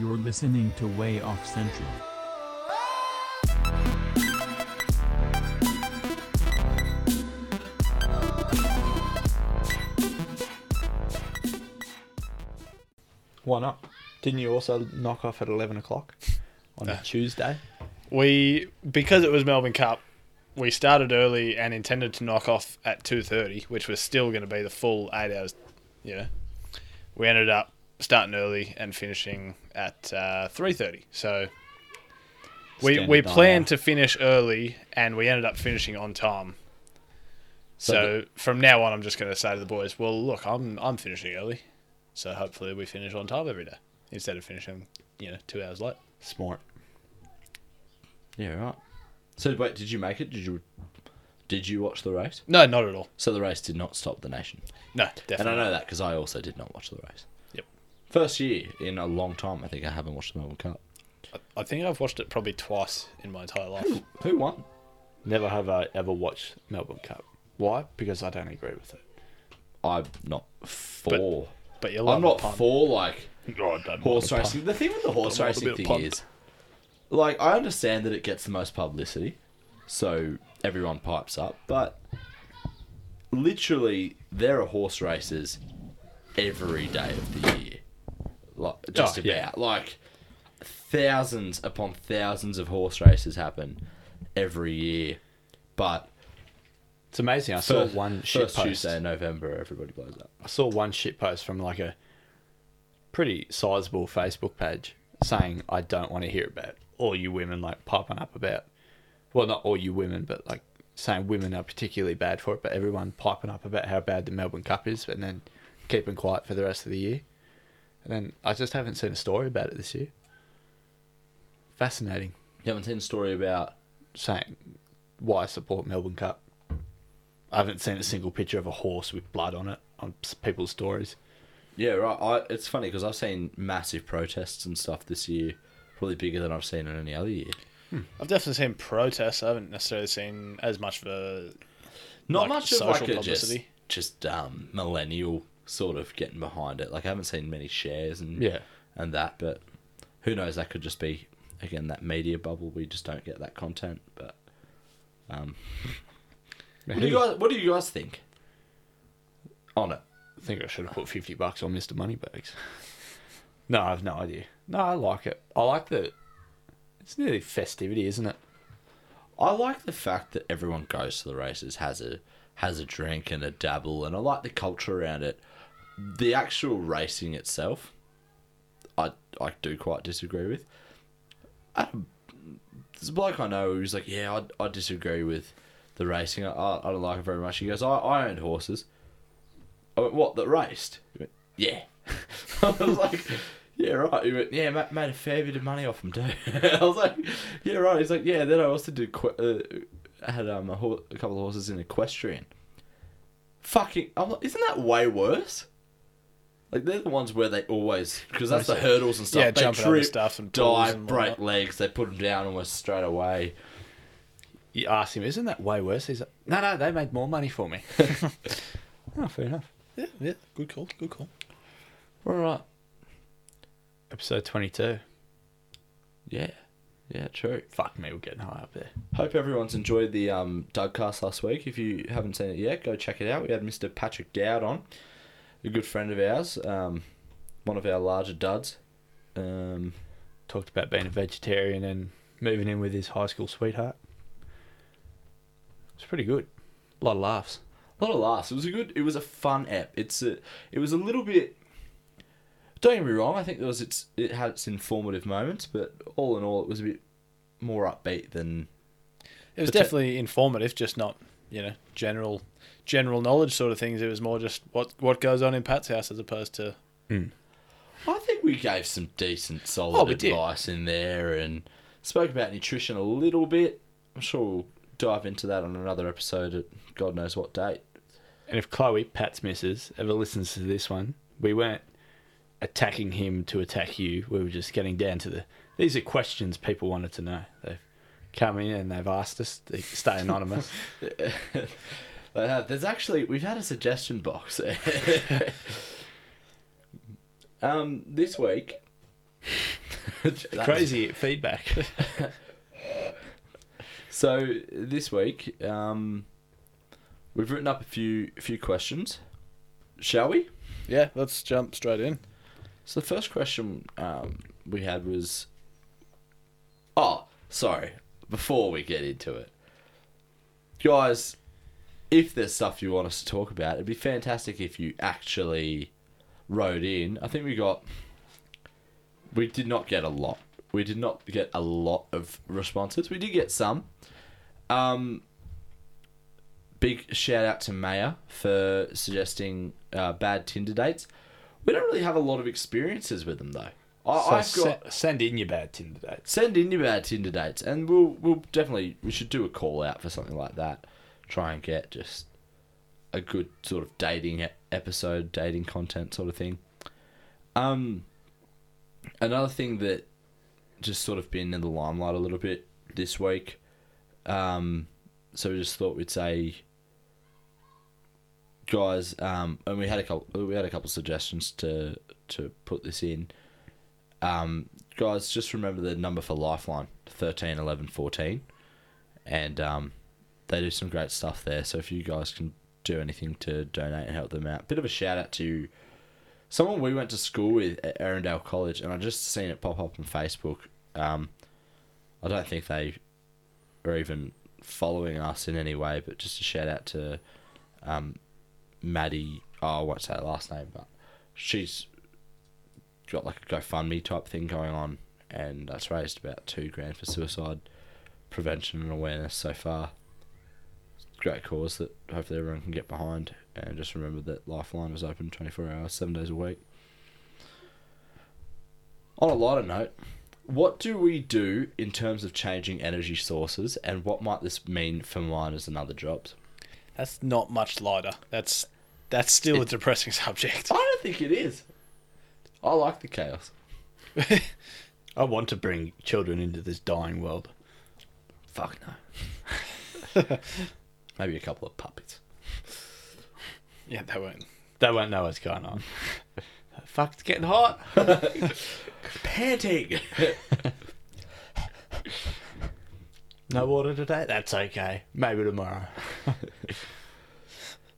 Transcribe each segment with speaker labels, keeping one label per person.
Speaker 1: You're listening to Way Off Central.
Speaker 2: Why not? Didn't you also knock off at eleven o'clock on a
Speaker 3: uh,
Speaker 2: Tuesday?
Speaker 3: We because it was Melbourne Cup, we started early and intended to knock off at two thirty, which was still going to be the full eight hours. Yeah, we ended up starting early and finishing at uh, three thirty. So we
Speaker 2: Standard
Speaker 3: we planned to finish early and we ended up finishing on time.
Speaker 2: So
Speaker 3: So from now on, I'm just going to say to the boys, "Well, look, I'm I'm finishing early, so hopefully we finish on time every day instead of finishing, you know, two hours late."
Speaker 2: Smart.
Speaker 4: Yeah, right. So wait, did you make it? Did you did you watch the race?
Speaker 3: No, not at all.
Speaker 4: So the race did not stop the nation,
Speaker 3: No, definitely.
Speaker 4: and I know that because I also did not watch the race. First year in a long time, I think I haven't watched the Melbourne Cup.
Speaker 3: I think I've watched it probably twice in my entire life.
Speaker 4: Who won?
Speaker 2: Never have I ever watched Melbourne Cup. Why? Because I don't agree with it.
Speaker 4: I'm not for.
Speaker 3: But you're.
Speaker 4: I'm not for like
Speaker 2: Oh,
Speaker 4: horse racing. The thing with the horse
Speaker 3: Don't mind a
Speaker 4: racing thing is, like, I understand that it gets the most publicity, so everyone pipes up. But literally, there are horse races every day of the year, like oh, just
Speaker 2: Oh,
Speaker 4: about.
Speaker 2: yeah.
Speaker 4: Like thousands upon thousands of horse races happen every year, but
Speaker 2: It's amazing. I saw one shit
Speaker 4: first
Speaker 2: post.
Speaker 4: Tuesday in November, everybody blows up.
Speaker 2: I saw one shit post from like a pretty sizable Facebook page saying I don't want to hear about all you women like piping up about well not all you women but like saying women are particularly bad for it but everyone piping up about how bad the Melbourne Cup is and then keeping quiet for the rest of the year. And then I just haven't seen a story about it this year. Fascinating.
Speaker 4: You haven't seen a story about
Speaker 2: Saying why I support Melbourne Cup. I haven't seen a single picture of a horse with blood on it on people's stories.
Speaker 4: Yeah, right. I, it's funny because I've seen massive protests and stuff this year, probably bigger than I've seen in any other year.
Speaker 3: I've definitely seen protests. I haven't necessarily seen as much of a
Speaker 4: Not
Speaker 3: Like
Speaker 4: much of
Speaker 3: social
Speaker 4: like a just, just um, millennial sort of getting behind it. Like I haven't seen many shares and
Speaker 2: Yeah.
Speaker 4: and that, but who knows? That could just be again that media bubble. We just don't get that content. But um, what do you guys? What do you guys think on it?
Speaker 2: I think I should have put fifty bucks on Mister Moneybags. no, I have no idea. No, I like it. I like the. It's nearly festivity, isn't it?
Speaker 4: I like the fact that everyone goes to the races, has a has a drink and a dabble, and I like the culture around it. The actual racing itself, I I do quite disagree with. Um, there's a bloke I know who's like, yeah, I I disagree with the racing. I I I don't like it very much. He goes, I I owned horses. I went, what that raced? He went, yeah. I was like. Yeah, right. He went, yeah, ma- made a fair bit of money off them too. I was like, yeah, right. He's like, yeah. Then I also did uh, had um a, ho- a couple of horses in equestrian. Fucking, I'm like, isn't that way worse? Like they're the ones where they always because that's the hurdles and stuff.
Speaker 3: Yeah,
Speaker 4: they
Speaker 3: jumping over
Speaker 4: trip,
Speaker 3: stuff and pulls
Speaker 4: dive,
Speaker 3: and
Speaker 4: break
Speaker 3: whatnot.
Speaker 4: legs. They put them down almost straight away.
Speaker 2: You ask him, isn't that way worse? He's like, no, no, they made more money for me. oh, fair enough.
Speaker 3: yeah, yeah, good call, good call.
Speaker 4: All right.
Speaker 2: Episode twenty-two.
Speaker 4: Yeah, yeah, true.
Speaker 2: Fuck me, we're getting high up there.
Speaker 4: Hope everyone's enjoyed the um, Dougcast last week. If you haven't seen it yet, go check it out. We had Mr. Patrick Dowd on, a good friend of ours, um, one of our larger duds. Um,
Speaker 2: Talked about being a vegetarian and moving in with his high school sweetheart. It's pretty good. A lot of laughs.
Speaker 4: a lot of laughs. It was a good. It was a fun app. It's a. It was a little bit. Don't get me wrong. I think there was its. It had its informative moments, but all in all, it was a bit more upbeat than.
Speaker 3: It was definitely informative, just not you know general general knowledge sort of things. It was more just what what goes on in Pat's house as opposed to hmm.
Speaker 4: I think we gave some decent, solid
Speaker 2: Oh,
Speaker 4: advice in there, and spoke about nutrition a little bit. I'm sure we'll dive into that on another episode at God knows what date.
Speaker 2: And if Chloe, Pat's missus, ever listens to this one, we weren't attacking him to attack you. We were just getting down to the. These are questions people wanted to know. They've come in and they've asked us to stay anonymous.
Speaker 4: They. There's actually we've had a suggestion box. um, this week That's-
Speaker 2: Crazy feedback.
Speaker 4: So this week, um, we've written up a few a few questions. Shall we?
Speaker 3: Yeah, let's jump straight in.
Speaker 4: So the first question um, we had was, oh, sorry. Before we get into it, guys, if there's stuff you want us to talk about, it'd be fantastic if you actually wrote in. I think we got, we did not get a lot. We did not get a lot of responses. We did get some. Um, big shout out to Maya for suggesting uh, bad Tinder dates. We don't really have a lot of experiences with them though. I,
Speaker 2: So
Speaker 4: I've
Speaker 2: se-
Speaker 4: got
Speaker 2: send in your bad Tinder dates.
Speaker 4: send in your bad Tinder dates, and we'll we'll definitely we should do a call out for something like that. Try and get just a good sort of dating episode, dating content sort of thing. Um, another thing that just sort of been in the limelight a little bit this week. Um, so we just thought we'd say, guys, um, and we had a couple we had a couple suggestions to to put this in. Um, guys, just remember the number for Lifeline 13 11 14. And um, they do some great stuff there. So if you guys can do anything to donate and help them out, bit of a shout out to someone we went to school with at Arundel College, and I just seen it pop up on Facebook. Um, I don't think they are even following us in any way, but just a shout out to um, Maddie. Oh, I won't say her last name, but she's got like a GoFundMe type thing going on, and that's raised about two grand for suicide prevention and awareness so far. Great cause that hopefully everyone can get behind, and just remember that Lifeline is open twenty four hours, seven days a week. On a lighter note, what do we do in terms of changing energy sources, and what might this mean for miners and other jobs?
Speaker 3: That's not much lighter. That's that's still a depressing subject.
Speaker 4: I don't think it is. I like the chaos.
Speaker 2: I want to bring children into this dying world.
Speaker 4: Fuck no. Maybe a couple of puppets.
Speaker 3: Yeah, they won't.
Speaker 2: They won't know what's going on. Fuck, it's getting hot.
Speaker 4: Panting.
Speaker 2: No water today? That's okay. Maybe tomorrow.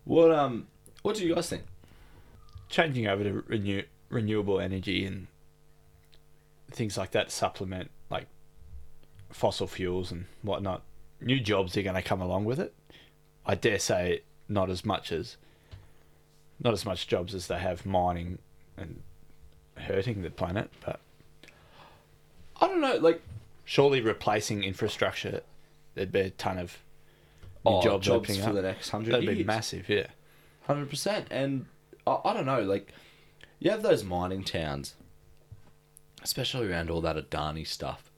Speaker 4: what um? What do you guys think?
Speaker 2: Changing over to renew- renewable energy and things like that supplement like fossil fuels and whatnot. New jobs are going to come along with it. I dare say not as much as not as much jobs as they have mining and hurting the planet, but
Speaker 4: I don't know. Like
Speaker 2: surely replacing infrastructure, there'd be a ton of new
Speaker 4: oh,
Speaker 2: jobs,
Speaker 4: jobs, for
Speaker 2: up.
Speaker 4: the next hundred
Speaker 2: That'd
Speaker 4: years.
Speaker 2: be massive, yeah.
Speaker 4: Hundred percent. And I, I don't know. Like you have those mining towns, especially around all that Adani stuff,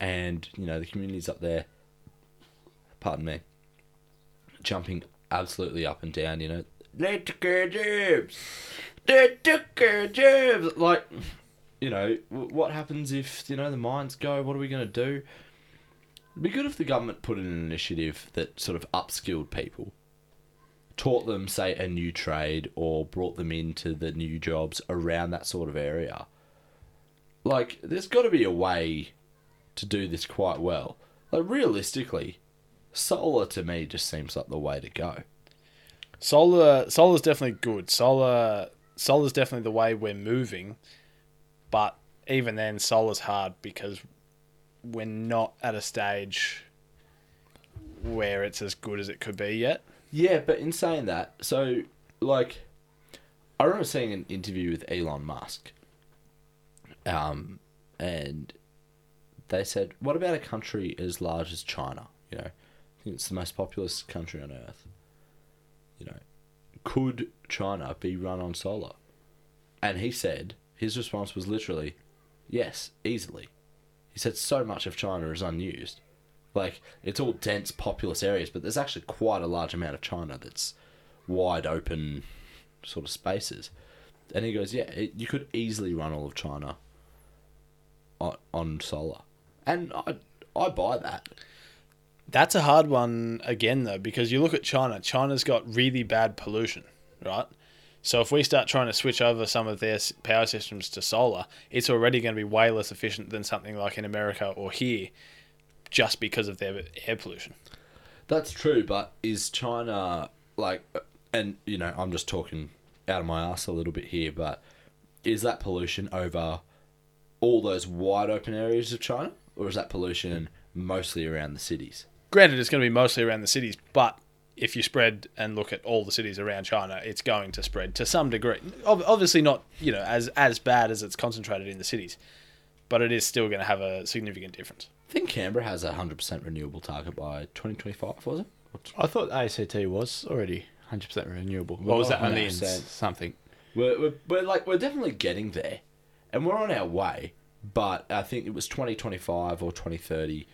Speaker 4: and you know the communities up there. Pardon me. Jumping absolutely up and down. You know, they took jobs. They took jobs. Like, you know, what happens if you know the mines go? What are we going to do? It'd be good if the government put in an initiative that sort of upskilled people taught them, say, a new trade or brought them into the new jobs around that sort of area. Like, there's got to be a way to do this quite well. Like, realistically, solar to me just seems like the way to go.
Speaker 3: Solar solar's definitely good. Solar solar's definitely the way we're moving, but even then, solar's hard because we're not at a stage where it's as good as it could be yet.
Speaker 4: Yeah, but in saying that, so, like, I remember seeing an interview with Elon Musk. Um, and they said, what about a country as large as China? You know, I think it's the most populous country on earth. You know, could China be run on solar? And he said, his response was literally, yes, easily. He said so much of China is unused. Like, it's all dense, populous areas, but there's actually quite a large amount of China that's wide open sort of spaces. And he goes, yeah, it, you could easily run all of China on, on solar. And I, I buy that.
Speaker 3: That's a hard one again though, because you look at China. China's got really bad pollution, right? So if we start trying to switch over some of their power systems to solar, it's already going to be way less efficient than something like in America or here, just because of their air pollution.
Speaker 4: That's true, but is China like, and you know, I'm just talking out of my ass a little bit here, but is that pollution over all those wide open areas of China, or is that pollution mostly around the cities?
Speaker 3: Granted, it's going to be mostly around the cities, but if you spread and look at all the cities around China, it's going to spread to some degree. Obviously, not you know as as bad as it's concentrated in the cities, but it is still going to have a significant difference.
Speaker 4: I think Canberra has a hundred percent renewable target by 2025. Was it?
Speaker 2: I thought ACT was already 100% renewable. Or was oh, that only in
Speaker 4: 100%.
Speaker 2: Uh, something?
Speaker 4: We're, we're, we're like we're definitely getting there, and we're on our way. But I think it was 2025 or 2030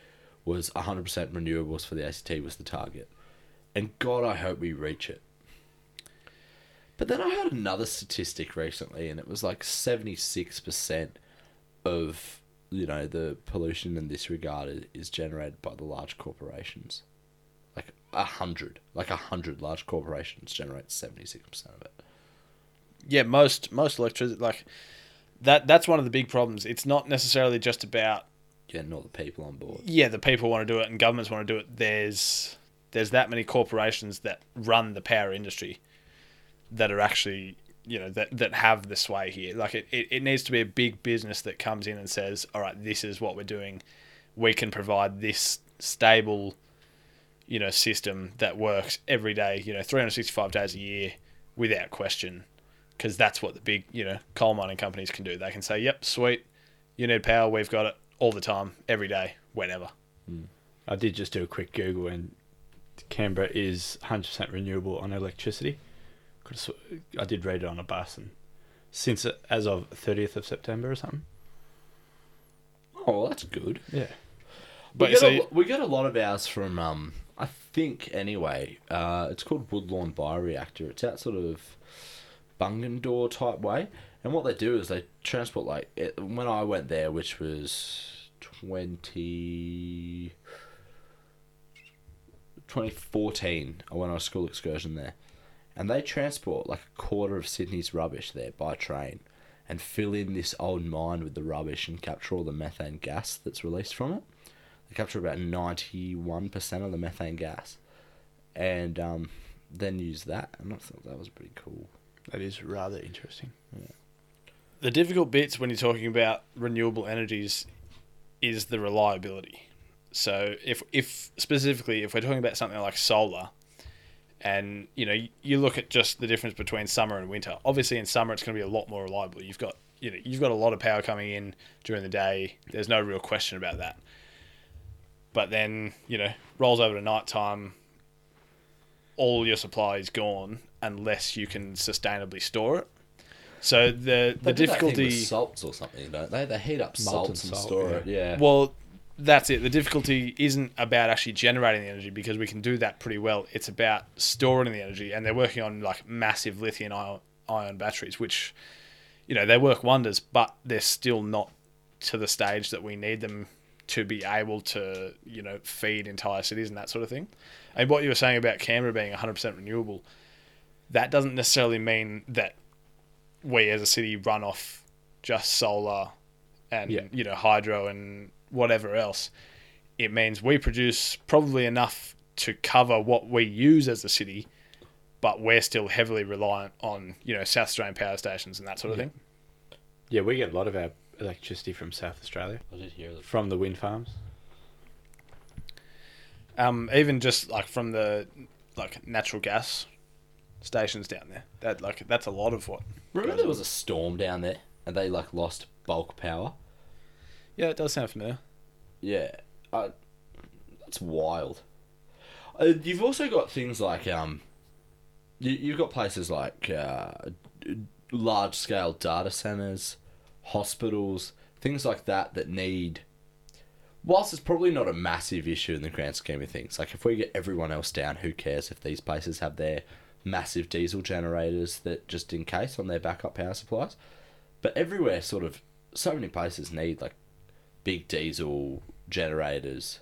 Speaker 4: was 100% renewables for the ACT was the target, and God, I hope we reach it. But then I heard another statistic recently, and it was like 76% of you know the pollution in this regard is, generated by the large corporations. Like a hundred, like a hundred large corporations generate 76% of it.
Speaker 3: Yeah, most most electricity like that. That's one of the big problems. It's not necessarily just about
Speaker 4: yeah not the people on board.
Speaker 3: yeah, the people want to do it and governments want to do it. There's there's that many corporations that run the power industry that are actually you know that that have the sway here. Like it, it, it needs to be a big business that comes in and says, all right, this is what we're doing. We can provide this stable, you know, system that works every day. You know, 365 days a year without question. Because that's what the big, you know, coal mining companies can do. They can say, "Yep, sweet, you need power. We've got it all the time, every day, whenever." Hmm.
Speaker 2: I did just do a quick Google and Canberra is 100% renewable on electricity. I did read it on a bus and since as of 30th of September or something.
Speaker 4: Oh, well, that's good.
Speaker 2: Yeah.
Speaker 3: But
Speaker 4: we, get
Speaker 3: so
Speaker 4: a, we get a lot of ours from, um, I think anyway, uh, it's called Woodlawn Bioreactor. It's out sort of Bungendore type way. And what they do is they transport, like, it, when I went there, which was 20, 2014, I went on a school excursion there. And they transport like a quarter of Sydney's rubbish there by train and fill in this old mine with the rubbish and capture all the methane gas that's released from it. They capture about 91% of the methane gas and um, then use that. And I thought that was pretty cool.
Speaker 2: That is rather interesting.
Speaker 3: the difficult bits when you're talking about renewable energies is the reliability. So if if specifically if we're talking about something like solar, and you know you- you look at just the difference between summer and winter. Obviously, in summer it's going to be a lot more reliable. You've got you know you've got a lot of power coming in during the day. There's no real question about that. But then you know rolls over to night time. All your supply is gone unless you can sustainably store it. So the the
Speaker 4: They do that thing
Speaker 3: difficulty.
Speaker 4: with salts or something, don't they? They heat up
Speaker 2: Molten
Speaker 4: salts and
Speaker 2: salt,
Speaker 4: store
Speaker 2: yeah.
Speaker 4: it. Yeah.
Speaker 3: Well, that's it. The difficulty isn't about actually generating the energy because we can do that pretty well. It's about storing the energy, and they're working on like massive lithium ion, ion batteries, which you know they work wonders, but they're still not to the stage that we need them to be able to you know feed entire cities and that sort of thing. And what you were saying about Canberra being 100% renewable, that doesn't necessarily mean that we as a city run off just solar and
Speaker 2: Yeah.
Speaker 3: you know hydro and whatever else. It means we produce probably enough to cover what we use as a city, but we're still heavily reliant on you know South Australian power stations and that sort of thing.
Speaker 2: Yeah, we get a lot of our electricity from South Australia,
Speaker 4: I did hear that.
Speaker 2: from the wind farms.
Speaker 3: Um, even just like from the like natural gas stations down there. That like that's a lot of what.
Speaker 4: Remember
Speaker 3: goes
Speaker 4: there
Speaker 3: on.
Speaker 4: was a storm down there and they like lost bulk power?
Speaker 3: Yeah, it does sound familiar.
Speaker 4: Yeah. Uh, that's wild. Uh, you've also got things like um you, you've got places like uh, large scale data centers, hospitals, things like that that need whilst it's probably not a massive issue in the grand scheme of things, like if we get everyone else down, who cares if these places have their massive diesel generators that just in case on their backup power supplies? But everywhere, sort of, so many places need like big diesel generators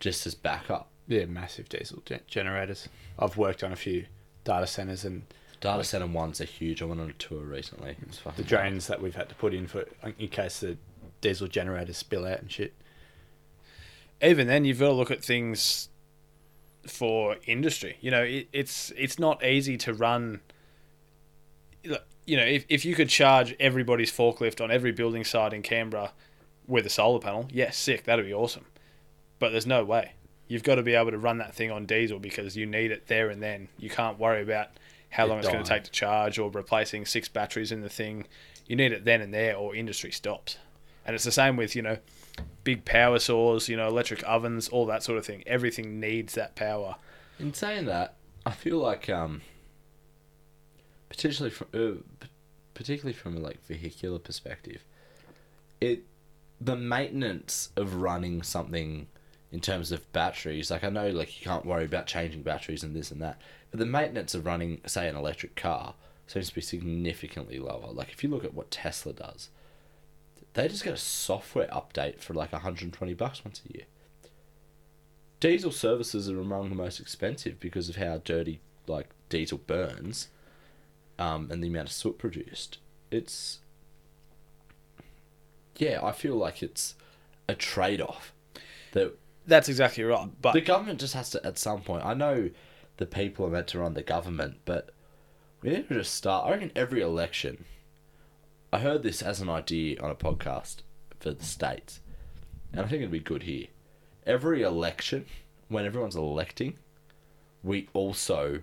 Speaker 4: just as backup.
Speaker 2: Yeah, massive diesel gen- generators. I've worked on a few data centers and
Speaker 4: Data center ones are huge. I went on a tour recently.
Speaker 2: The drains that we've had to put in for in case the diesel generators spill out and shit.
Speaker 3: even then you've got to look at things for industry you know it, it's it's not easy to run you know if, if you could charge everybody's forklift on every building site in canberra with a solar panel yes sick that'd be awesome. But there's no way. You've got to be able to run that thing on diesel because you need it there and then. You can't worry about how long it's going to take to charge or replacing six batteries in the thing. You need it then and there or industry stops. And it's the same with you know big power saws, you know, electric ovens, all that sort of thing. Everything needs that power.
Speaker 4: In saying that, I feel like um, potentially from uh, particularly from a like vehicular perspective, it the maintenance of running something in terms of batteries. Like I know, like you can't worry about changing batteries and this and that, but the maintenance of running, say, an electric car seems to be significantly lower. Like if you look at what Tesla does, they just get a software update for like 120 bucks once a year diesel services are among the most expensive because of how dirty like diesel burns um, and the amount of soot produced it's yeah i feel like it's a trade-off that
Speaker 3: That's exactly right. But
Speaker 4: the government just has to at some point i know the people are meant to run the government but we need to just start i reckon every election i heard this as an idea on a podcast for the states and i think it'd be good here every election when everyone's electing we also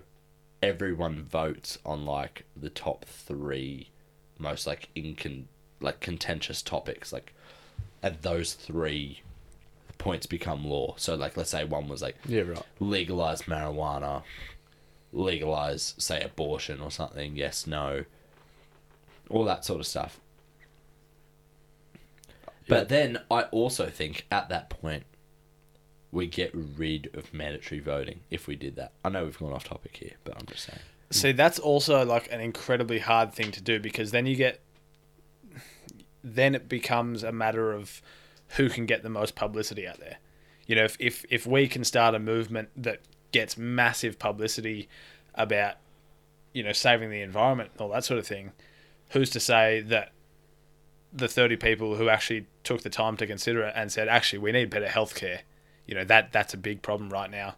Speaker 4: everyone votes on like the top three most like incon like contentious topics like and those three points become law so like let's say one was like
Speaker 2: Yeah, right.
Speaker 4: legalize marijuana, legalize, say, abortion or something, yes, no, all that sort of stuff. But then I also think at that point, we get rid of mandatory voting if we did that. I know we've gone off topic here, but I'm just saying.
Speaker 3: see, that's also like an incredibly hard thing to do because then you get, then it becomes a matter of who can get the most publicity out there. You know, if if, if we can start a movement that gets massive publicity about, you know, saving the environment and all that sort of thing, who's to say that the 30 people who actually took the time to consider it and said, actually, we need better healthcare. You know, that that's a big problem right now.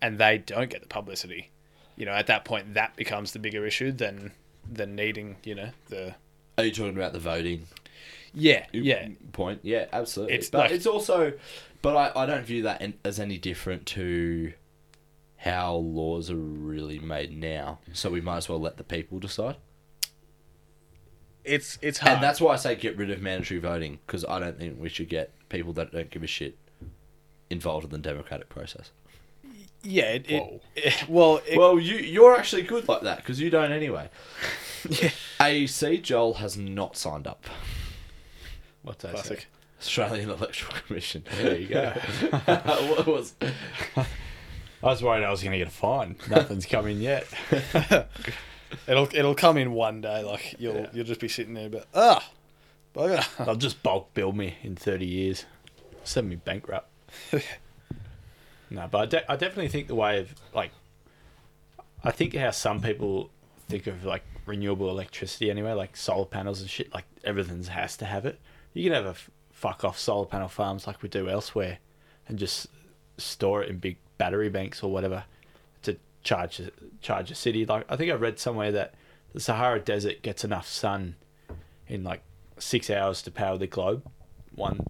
Speaker 3: And they don't get the publicity. You know, at that point, that becomes the bigger issue than than needing, you know, the.
Speaker 4: Are you talking about the voting
Speaker 3: Yeah, yeah.
Speaker 4: point? Yeah, absolutely.
Speaker 3: It's
Speaker 4: but
Speaker 3: like-
Speaker 4: it's also, but I, I don't view that in, as any different to how laws are really made now. So we might as well let the people decide.
Speaker 3: It's it's hard.
Speaker 4: And that's why I say get rid of mandatory voting because I don't think we should get people that don't give a shit involved in the democratic process.
Speaker 3: yeah, it, it, it- well, it,
Speaker 4: Well, you you're actually good like that because you don't anyway.
Speaker 3: yeah.
Speaker 4: AEC Joel has not signed up.
Speaker 2: What's that?
Speaker 3: Classic.
Speaker 2: say?
Speaker 4: Australian Electoral Commission.
Speaker 2: There you go.
Speaker 4: what was?
Speaker 2: I was worried I was going to get a fine. Nothing's come in yet.
Speaker 3: It'll it'll come in one day. Like you'll
Speaker 2: Yeah.
Speaker 3: you'll just be sitting there, but ah, bugger.
Speaker 2: They'll just bulk bill me in 30 years. Send me bankrupt. no, but I, de- I definitely think the way of, like, I think how some people think of, like, renewable electricity anyway, like solar panels and shit, like, everything has to have it. You can have a fuck off solar panel farms like we do elsewhere and just store it in big battery banks or whatever to charge a, charge a city. Like, I think I read somewhere that the Sahara Desert gets enough sun in, like, six hours to power the globe one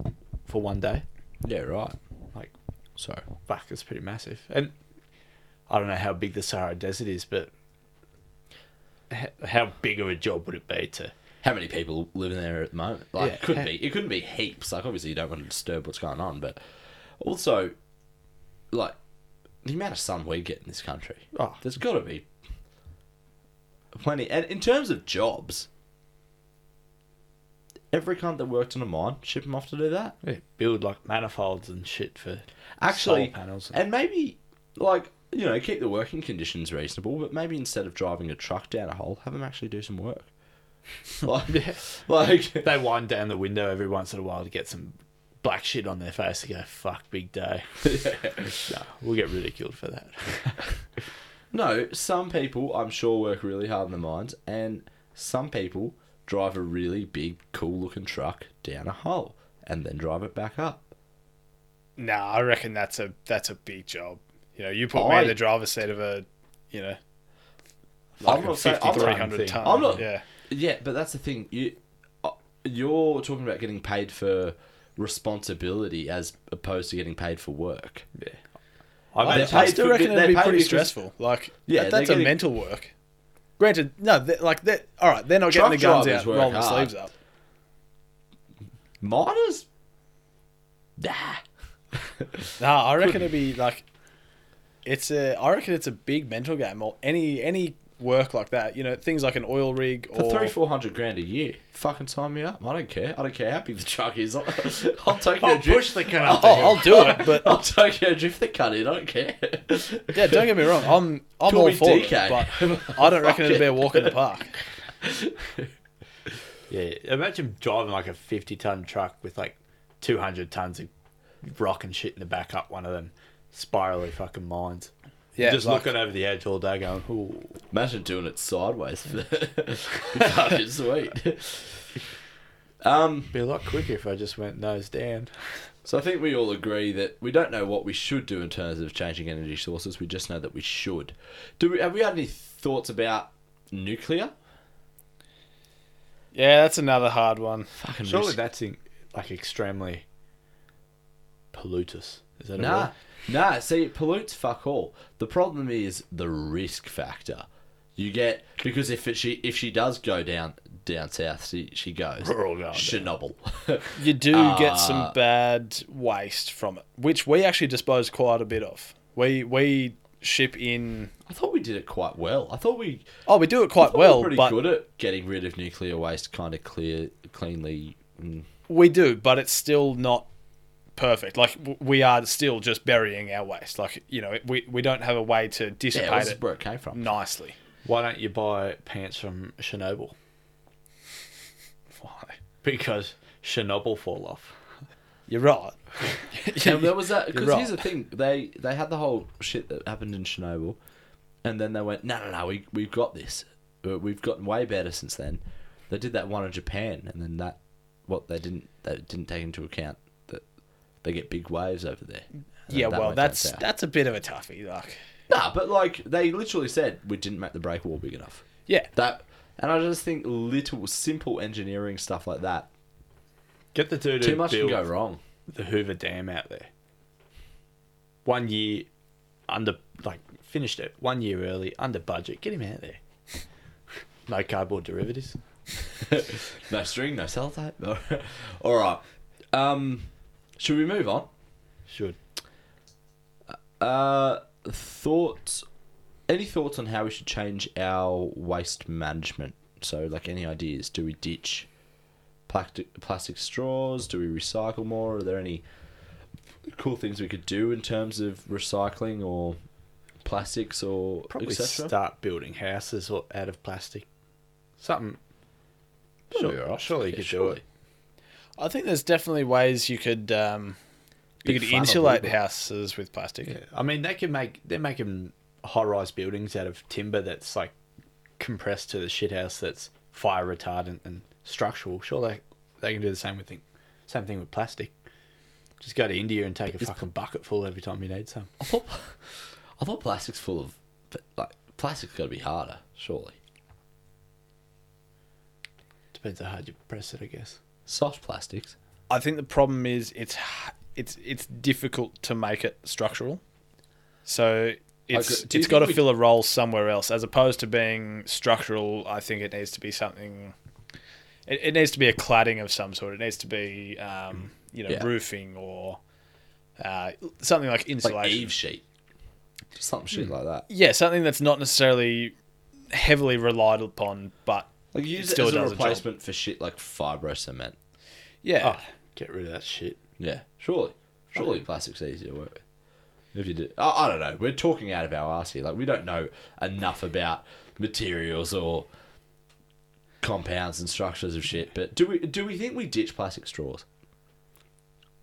Speaker 2: for one day.
Speaker 4: Yeah, right.
Speaker 2: Like,
Speaker 4: So
Speaker 2: fuck, it's pretty massive. And I don't know how big the Sahara Desert is, but how big of a job would it be to?
Speaker 4: How many people live in there at the moment? Like,
Speaker 2: Yeah.
Speaker 4: it couldn't be. It couldn't be heaps. Like, obviously, you don't want to disturb what's going on, but also, like, the amount of sun we get in this country.
Speaker 2: Oh,
Speaker 4: There's got to be plenty. And in terms of jobs, every cunt that worked on a mine, ship them off to do that.
Speaker 2: yeah, build like manifolds and shit for
Speaker 4: Actually,
Speaker 2: solar panels.
Speaker 4: and maybe like you know keep the working conditions reasonable, but maybe instead of driving a truck down a hole, have them actually do some work. like,
Speaker 2: Yeah.
Speaker 4: like
Speaker 2: they wind down the window every once in a while to get some black shit on their face to go, fuck, big day. no, we'll get ridiculed for that.
Speaker 4: No, some people I'm sure work really hard in the mines, and some people drive a really big, cool looking truck down a hole and then drive it back up.
Speaker 3: Nah, I reckon that's a that's a big job. You know, you put me in the driver's seat of a, you know,
Speaker 4: I'm
Speaker 3: like a
Speaker 4: not saying- I'm not-
Speaker 3: 5300
Speaker 2: thing.
Speaker 3: ton.
Speaker 4: I'm not-
Speaker 3: Yeah.
Speaker 4: Yeah, but that's the thing. You uh, you're talking about getting paid for responsibility as opposed to getting paid for work.
Speaker 2: Yeah.
Speaker 3: I,
Speaker 2: I,
Speaker 3: I still reckon it'd be pretty stressful. Like,
Speaker 4: Yeah,
Speaker 3: that, that's
Speaker 4: getting-
Speaker 3: a mental work. Granted, no, they're, like that. All right, they're not getting the guns out, rolling the
Speaker 4: hard.
Speaker 3: sleeves up.
Speaker 4: Miners? Nah.
Speaker 3: Nah, I reckon it'd be like, it's a. I reckon it's a big mental game. Or any any work like that, you know, things like an oil rig
Speaker 4: For
Speaker 3: or
Speaker 4: three, four hundred grand a year, fucking sign me up. I don't care. I don't care how big the truck is. I'll, I'll take
Speaker 2: I'll
Speaker 4: your drift.
Speaker 2: push the cunt up
Speaker 3: Oh. I'll do it, but
Speaker 4: I'll take your drift the cut in. I don't care.
Speaker 3: yeah, don't get me wrong. I'm I'm
Speaker 4: Call
Speaker 3: all for
Speaker 4: DK.
Speaker 3: it, but I don't reckon it'd be a walk in the park.
Speaker 2: Yeah, imagine driving like a 50 ton truck with like 200 tons of rock and shit in the back up one of them spirally fucking mines.
Speaker 3: Yeah,
Speaker 2: Just
Speaker 3: like-
Speaker 2: looking over the edge all day going, ooh.
Speaker 4: Imagine doing it sideways. fucking sweet. Um,
Speaker 2: Be a lot quicker if I just went nose down.
Speaker 4: so I think we all agree that we don't know what we should do in terms of changing energy sources. We just know that we should. Do we? Have we had any thoughts about nuclear?
Speaker 3: Yeah, that's another hard one.
Speaker 4: Fucking
Speaker 2: Surely
Speaker 4: risk-
Speaker 2: that's in, like extremely pollutus. Is that a
Speaker 4: Nah,
Speaker 2: word?
Speaker 4: nah. See, it pollutes fuck all. The problem is the risk factor. You get because if it, she if she does go down down south, she she goes
Speaker 2: We're going.
Speaker 4: Chernobyl.
Speaker 3: You do get
Speaker 4: Uh,
Speaker 3: some bad waste from it, which we actually dispose quite a bit of. We we ship in.
Speaker 4: I thought we did it quite well. I thought we
Speaker 3: Oh, we do it
Speaker 4: I
Speaker 3: quite
Speaker 4: thought we were
Speaker 3: well,
Speaker 4: pretty
Speaker 3: but
Speaker 4: good at getting rid of nuclear waste, kind of clear, cleanly. Mm.
Speaker 3: we do, but it's still not perfect. Like we are still just burying our waste. Like you know, we we don't have a way to dissipate
Speaker 4: that's
Speaker 3: it
Speaker 4: where it came from.
Speaker 3: nicely.
Speaker 2: Why don't you buy pants from Chernobyl?
Speaker 3: Why?
Speaker 2: Because Chernobyl fall off.
Speaker 3: You're right.
Speaker 4: And there was that because
Speaker 3: You're
Speaker 4: here's the thing: they they had the whole shit that happened in Chernobyl, and then they went, no, no, no, we we've got this. Uh, We've gotten way better since then. They did that one in Japan, and then that what they didn't they didn't take into account that they get big waves over there.
Speaker 3: Yeah,
Speaker 4: that
Speaker 3: well, that's that's a bit of a toughie. Like,
Speaker 4: Nah, but like they literally said we didn't make the break wall big enough.
Speaker 3: yeah,
Speaker 4: That and I just think little simple engineering stuff like that.
Speaker 2: Get the dude
Speaker 4: Too much can go wrong.
Speaker 2: the Hoover Dam out there. One year under, like, finished it one year early, under budget. Get him out there. no cardboard derivatives.
Speaker 4: no string, no sellotape. All right. Um, should we move on?
Speaker 2: Should.
Speaker 4: Uh, thoughts? Any thoughts on how we should change our waste management? So, like, any ideas? Do we ditch plastic plastic straws? Do we recycle more? Are there any cool things we could do in terms of recycling or plastics or
Speaker 2: Probably start building houses or- out of plastic. Something. Sure, surely you could
Speaker 4: surely.
Speaker 2: do it.
Speaker 3: I think there's definitely ways you could um, you could insulate houses with plastic.
Speaker 2: Yeah. I mean, they can make. They're making high-rise buildings out of timber that's like compressed to the shithouse that's fire retardant and structural. Sure, they they can do the same with thing. Same thing with plastic. Just go to India and take a fucking bucket full every time you need some.
Speaker 4: I thought, I thought plastic's full of like plastic's got to be harder, surely.
Speaker 2: Depends how hard you press it, I guess.
Speaker 4: Soft plastics.
Speaker 3: I think the problem is it's it's it's difficult to make it structural. So it's
Speaker 4: Okay,
Speaker 3: it's got to
Speaker 4: we-
Speaker 3: fill a role somewhere else, as opposed to being structural. I think it needs to be something. It, it needs to be a cladding of some sort. It needs to be um, you know
Speaker 4: Yeah.
Speaker 3: roofing or uh, something like insulation.
Speaker 4: Like Eve sheet. Something shit like that.
Speaker 3: Yeah, something that's not necessarily heavily relied upon, but
Speaker 4: Like use it
Speaker 3: still
Speaker 4: as a
Speaker 3: does a job.
Speaker 4: replacement for shit like fibro cement.
Speaker 3: yeah,
Speaker 2: Oh, get rid of that shit.
Speaker 4: Yeah, surely. Surely plastic's easier to work with. If you do, I, I don't know. We're talking out of our ass here. Like we don't know enough about materials or compounds and structures of shit. But do we do we think we ditch plastic straws?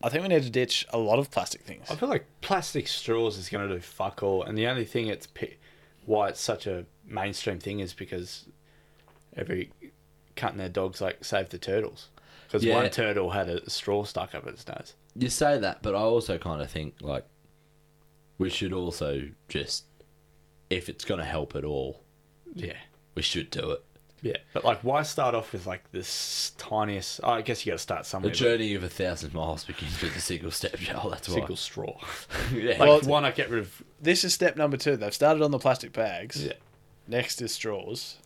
Speaker 3: I think we need to ditch a lot of plastic things.
Speaker 2: I feel like plastic straws is going to do fuck all, and the only thing it's pi- why it's such a mainstream thing is because every cutting their dogs like save the turtles because
Speaker 4: Yeah.
Speaker 2: one turtle had a straw stuck up its nose.
Speaker 4: You say that, but I also kind of think like we should also just, if it's going to help at all,
Speaker 2: Yeah.
Speaker 4: we should do it.
Speaker 2: Yeah, but like, why start off with like this tiniest? Oh, I guess you got to start
Speaker 4: The
Speaker 2: somewhere. but
Speaker 4: journey of a thousand miles begins with a single step, Joel. That's why.
Speaker 2: Single straw.
Speaker 4: yeah.
Speaker 2: Like,
Speaker 3: Well,
Speaker 2: why not get rid of?
Speaker 3: This is step number two. They've started on the plastic bags.
Speaker 2: Yeah.
Speaker 3: Next is straws.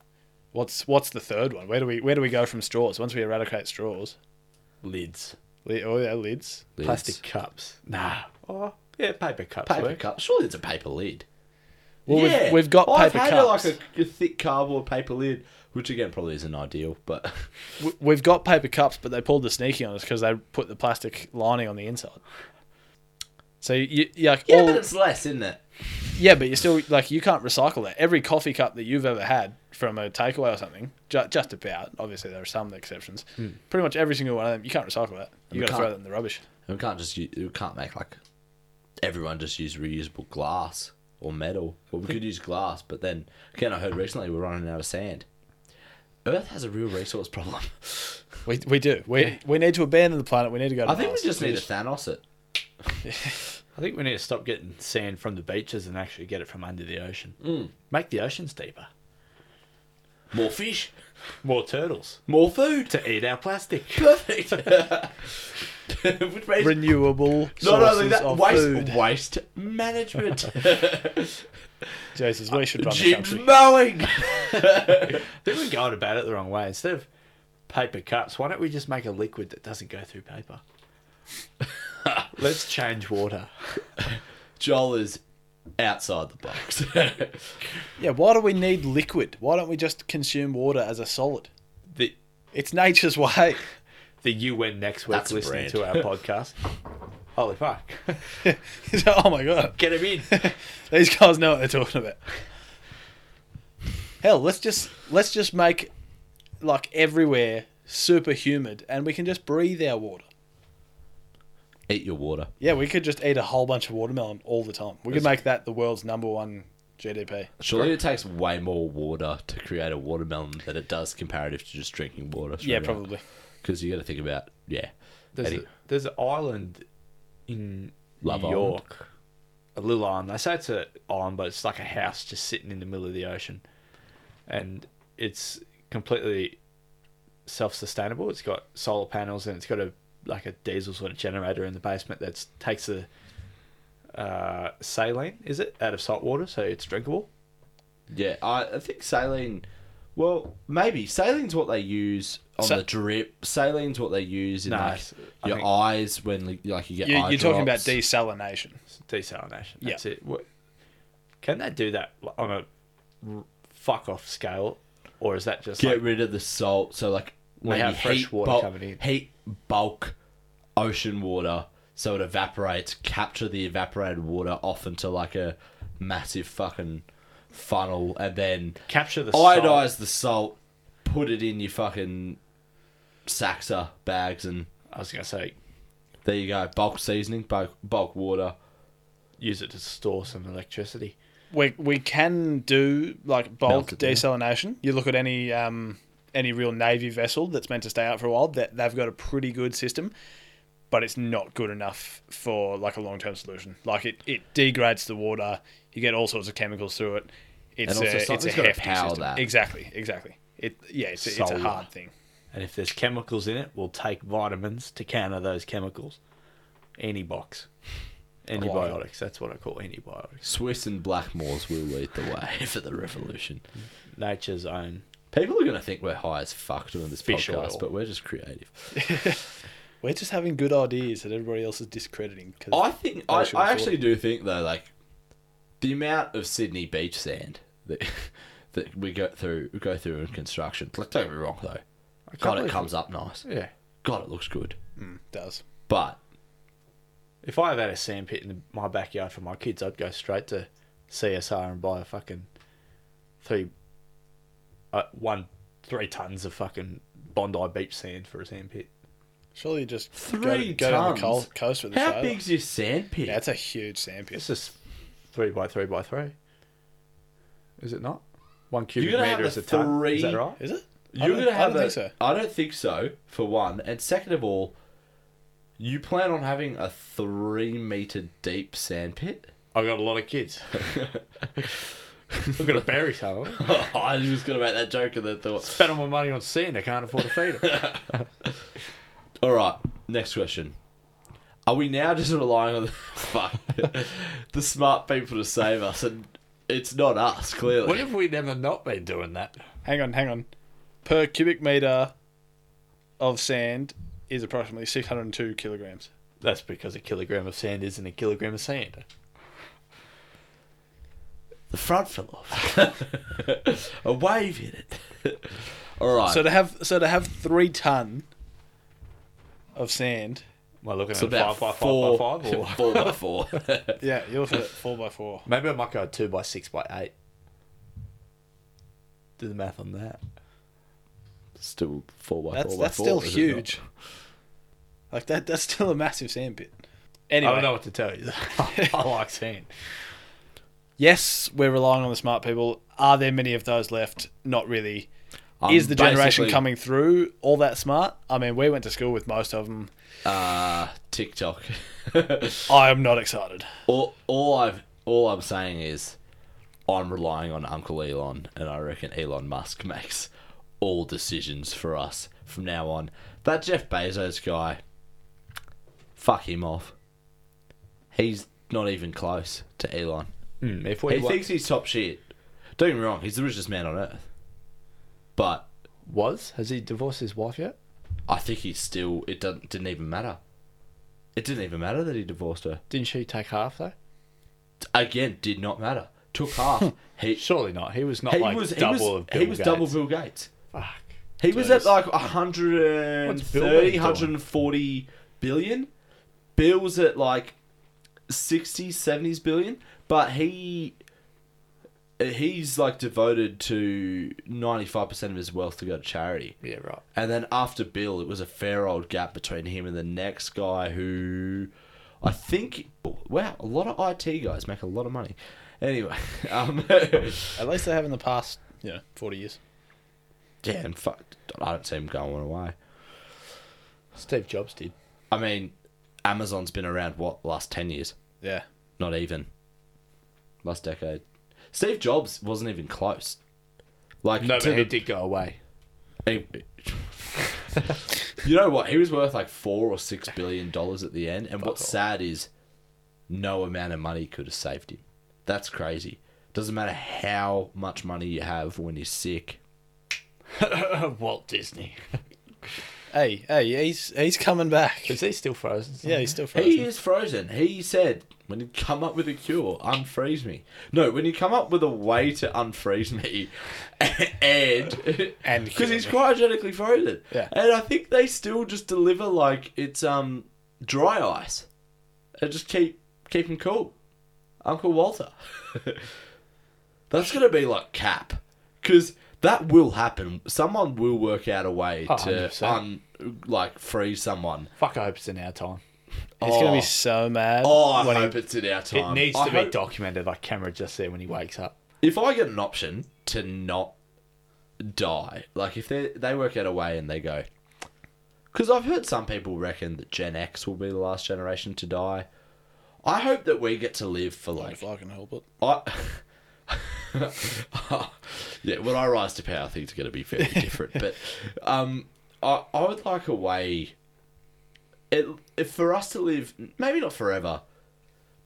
Speaker 3: What's what's the third one? Where do we where do we go from straws? Once we eradicate straws,
Speaker 2: lids,
Speaker 3: Li- oh yeah, lids.
Speaker 4: Lids.
Speaker 2: plastic cups. Nah. Oh, yeah, paper cups.
Speaker 4: paper
Speaker 2: work.
Speaker 4: cup. Surely it's a paper lid.
Speaker 3: Well, we've- we've got
Speaker 4: I've
Speaker 3: paper
Speaker 4: had
Speaker 3: cups.
Speaker 4: A, like a, a thick cardboard paper lid, which again probably isn't ideal, but
Speaker 3: W- We've got paper cups, but they pulled the sneaky on us because they put the plastic lining on the inside. So you, you like
Speaker 4: yeah,
Speaker 3: all,
Speaker 4: but it's less, isn't it?
Speaker 3: Yeah, but you still like you can't recycle that. Every coffee cup that you've ever had from a takeaway or something, ju- just about. Obviously, there are some exceptions. Hmm. Pretty much every single one of them, you can't recycle that. You got to throw that in the rubbish.
Speaker 4: We can't just we can't make like everyone just use reusable glass or metal. Well, we could use glass, but then again, I heard recently we're running out of sand. Earth has a real resource problem.
Speaker 3: We, we do. We we need to abandon the planet. We need to go. To
Speaker 4: I think we just need to Thanos it.
Speaker 2: I think we need to stop getting sand from the beaches and actually get it from under the ocean.
Speaker 4: Mm.
Speaker 2: Make the oceans deeper.
Speaker 4: More fish,
Speaker 2: More turtles
Speaker 4: more food.
Speaker 2: to eat our plastic.
Speaker 4: Perfect. Which means
Speaker 3: renewable
Speaker 4: not
Speaker 3: sources
Speaker 4: only that,
Speaker 3: of
Speaker 4: waste
Speaker 3: food.
Speaker 4: waste management.
Speaker 3: Jesus, we should run the
Speaker 4: Jim's
Speaker 3: country.
Speaker 4: mowing.
Speaker 2: I think we're going about it the wrong way. Instead of paper cups, why don't we just make a liquid that doesn't go through paper? Let's change water.
Speaker 4: Joel is outside the box.
Speaker 3: Yeah, why do we need liquid? Why don't we just consume water as a solid?
Speaker 2: The
Speaker 3: It's nature's way.
Speaker 2: the UN next week
Speaker 4: That's a
Speaker 2: listening
Speaker 4: brand.
Speaker 2: to our podcast. Holy fuck!
Speaker 3: oh my god,
Speaker 2: Get him in.
Speaker 3: these guys know what they're talking about. Hell, let's just let's just make like everywhere super humid, and we can just breathe our water.
Speaker 4: Eat your water.
Speaker 3: Yeah, we could just eat a whole bunch of watermelon all the time. We could make that the world's number one GDP.
Speaker 4: Surely it takes way more water to create a watermelon than it does comparative to just drinking water.
Speaker 3: Yeah, probably.
Speaker 4: Because you got to think about yeah.
Speaker 2: There's,
Speaker 4: Eddie.
Speaker 2: a, there's an island in
Speaker 4: Love
Speaker 2: New
Speaker 4: Island?
Speaker 2: York, a little island. They say it's an island, but it's like a house just sitting in the middle of the ocean, and it's completely self-sustainable. It's got solar panels and it's got a like a diesel sort of generator in the basement that takes the uh, saline, is it, out of salt water, so it's drinkable.
Speaker 4: Yeah, I, I think saline. Well, maybe saline's what they use on
Speaker 3: Sa-
Speaker 4: the drip. Saline's what they use in
Speaker 2: No,
Speaker 4: like
Speaker 2: it's- I
Speaker 4: your
Speaker 2: think-
Speaker 4: eyes when like, like you get.
Speaker 3: You,
Speaker 4: eye
Speaker 3: you're talking about
Speaker 4: drops.
Speaker 3: desalination.
Speaker 2: It's desalination.
Speaker 3: Yeah.
Speaker 2: That's it. What, can they do that on a r- fuck off scale, or is that just
Speaker 4: get
Speaker 2: like,
Speaker 4: rid of the salt. So like
Speaker 2: We
Speaker 4: maybe
Speaker 2: have fresh
Speaker 4: heat
Speaker 2: water
Speaker 4: bulk,
Speaker 2: coming in.
Speaker 4: Heat bulk ocean water so it evaporates. Capture the evaporated water off into like a massive fucking funnel, and then
Speaker 2: capture the salt?
Speaker 4: iodize the salt. Put it in your fucking Saxa bags, and
Speaker 2: I was gonna say
Speaker 4: there you go. Bulk seasoning, bulk, bulk water.
Speaker 2: use it to store some electricity.
Speaker 3: we we can do like bulk
Speaker 4: Melt it
Speaker 3: desalination. You look at any um any real navy vessel that's meant to stay out for a while, that they've got a pretty good system, but it's not good enough for like a long term solution. Like it, it degrades the water. You get all sorts of chemicals through it. It's
Speaker 4: And also
Speaker 3: a, it's a hefty
Speaker 4: power
Speaker 3: system.
Speaker 4: that.
Speaker 3: Exactly, exactly. It yeah, it's a, it's a hard thing.
Speaker 2: And if there's chemicals in it, we'll take vitamins to counter those chemicals. Anybox. Antibiotics. That's what I call antibiotics.
Speaker 4: Swisse and Blackmores will lead the way for the revolution.
Speaker 2: Nature's own.
Speaker 4: People are going to think we're high as fuck doing this
Speaker 2: Fish
Speaker 4: podcast,
Speaker 2: oil.
Speaker 4: but we're just creative.
Speaker 3: We're just having good ideas that everybody else is discrediting. 'cause
Speaker 4: I think I, I actually
Speaker 3: it.
Speaker 4: do think though, like the amount of Sydney beach sand that that we go through go through in construction. Like, don't get me wrong though. God, it comes up nice.
Speaker 2: Yeah.
Speaker 4: God, it looks good.
Speaker 3: Mm, does.
Speaker 4: But
Speaker 2: If I had a sand pit in my backyard for my kids, I'd go straight to CSR and buy a fucking three, uh, one, three tons of fucking Bondi beach sand for a sand pit.
Speaker 3: Surely you just
Speaker 4: Three
Speaker 3: go, go down the
Speaker 4: tons?
Speaker 3: co- coast with a
Speaker 4: how
Speaker 3: trailer.
Speaker 4: big's your sand pit?
Speaker 3: Yeah, it's a huge sand pit.
Speaker 2: It's just three by three by three. Is it not? One
Speaker 4: You're
Speaker 2: cubic
Speaker 4: gonna
Speaker 2: meter
Speaker 4: a
Speaker 2: is a ton. Is that
Speaker 4: three-
Speaker 2: right?
Speaker 3: Is it? I
Speaker 4: You're
Speaker 3: don't-
Speaker 4: gonna
Speaker 3: I
Speaker 4: have
Speaker 3: don't
Speaker 4: a,
Speaker 3: think so.
Speaker 4: I don't think so. For one, and second of all, you plan on having a three meter deep sand pit.
Speaker 2: I've got a lot of kids. We're gonna bury some of them.
Speaker 4: I was gonna make that joke and then thought.
Speaker 2: Spend all my money on sand. I can't afford to feed it.
Speaker 4: All right, next question. Are we now just relying on the fuck the smart people to save us, and it's not us clearly?
Speaker 2: what if we never not been doing that?
Speaker 3: Hang on, hang on. Per cubic meter of sand is approximately 602 kilograms.
Speaker 2: That's because a kilogram of sand isn't a kilogram of sand.
Speaker 4: The front fell off. a wave hit it. All right.
Speaker 3: So to have so to have three ton of sand,
Speaker 2: Am I looking
Speaker 4: it's
Speaker 2: at
Speaker 4: about
Speaker 2: five by
Speaker 4: four,
Speaker 2: five by five? Or...
Speaker 4: four by four.
Speaker 3: yeah, you're looking at four by four.
Speaker 2: Maybe I might go two by six by eight. Do the math on that.
Speaker 4: Still four by
Speaker 3: That's
Speaker 4: four
Speaker 3: that's
Speaker 4: four.
Speaker 3: still
Speaker 4: is it not?
Speaker 3: huge. Like that that's still a massive sand pit. Anyway, I
Speaker 2: don't know what to tell you. I like sand.
Speaker 3: Yes, we're relying on the smart people. Are there many of those left? Not really.
Speaker 4: I'm
Speaker 3: Is the generation coming through all that smart? I mean, we went to school with most of them.
Speaker 4: Uh, TikTok.
Speaker 3: I am not excited.
Speaker 4: all, all I've all I'm saying is, I'm relying on Uncle Elon, and I reckon Elon Musk makes all decisions for us from now on. That Jeff Bezos guy, fuck him off. He's not even close to Elon.
Speaker 2: Mm, if we
Speaker 4: He thinks he's top shit. Don't get me wrong, he's the richest man on earth. But
Speaker 2: was has he divorced his wife yet?
Speaker 4: I think he's still. It doesn't, didn't even matter. It didn't even matter that he divorced her.
Speaker 2: Didn't she take half though?
Speaker 4: Again, did not matter. Took half. he
Speaker 2: Surely not. He was not
Speaker 4: he
Speaker 2: like
Speaker 4: was he
Speaker 2: double
Speaker 4: was
Speaker 2: of Bill
Speaker 4: he was
Speaker 2: Gates.
Speaker 4: double Bill Gates.
Speaker 2: Fuck.
Speaker 4: He was at
Speaker 3: Jeez.
Speaker 4: like
Speaker 2: What's Bill
Speaker 4: 130,
Speaker 2: been
Speaker 4: 140 billion. Bill's at like 60s, 70s billion, but he he's like devoted to 95% of his wealth to go to charity.
Speaker 2: Yeah, right.
Speaker 4: And then after Bill, it was a fair old gap between him and the next guy who I think wow, a lot of IT guys make a lot of money. Anyway, um
Speaker 3: At least they have in the past, you know, 40 years.
Speaker 4: yeah, and fuck, I don't see him going away.
Speaker 2: Steve Jobs did.
Speaker 4: I mean, Amazon's been around what last ten years?
Speaker 3: Yeah.
Speaker 4: Not even last decade. Steve Jobs wasn't even close. Like
Speaker 2: No, but he
Speaker 4: the-
Speaker 2: did go away.
Speaker 4: he- you know what? He was worth like four or six billion dollars at the end, and what's sad is no amount of money could have saved him. That's crazy. Doesn't matter how much money you have when you're sick.
Speaker 2: Walt Disney.
Speaker 3: Hey, hey, he's he's coming back.
Speaker 2: Is he still frozen?
Speaker 3: Yeah, he's still frozen.
Speaker 4: He is frozen. He said, when you come up with a cure, unfreeze me. No, when you come up with a way to unfreeze me, and
Speaker 3: And
Speaker 4: because he's
Speaker 3: me.
Speaker 4: cryogenically frozen.
Speaker 3: Yeah.
Speaker 4: And I think they still just deliver like it's um dry ice, and just keep keep him cool. Uncle Walter. That's gonna be like cap, because that will happen. Someone will work out a way
Speaker 2: Oh,
Speaker 4: to
Speaker 2: 100%.
Speaker 4: un like freeze someone.
Speaker 2: Fuck, I hope it's in our time.
Speaker 3: He's gonna
Speaker 4: Oh.
Speaker 3: be so mad.
Speaker 4: Oh, I
Speaker 3: when he-
Speaker 4: hope it's in our time.
Speaker 2: It needs
Speaker 4: I
Speaker 2: to be
Speaker 4: hope-
Speaker 2: documented, like camera just there when he wakes up.
Speaker 4: If I get an option to not die, like if they they work out a way and they go, because I've heard some people reckon that Gen X will be the last generation to die. I hope that we get to live for
Speaker 3: Like,
Speaker 4: like
Speaker 3: if I can help it.
Speaker 4: I. yeah, when I rise to power, things are going to be fairly different. but um, I I would like a way. It if for us to live, maybe not forever,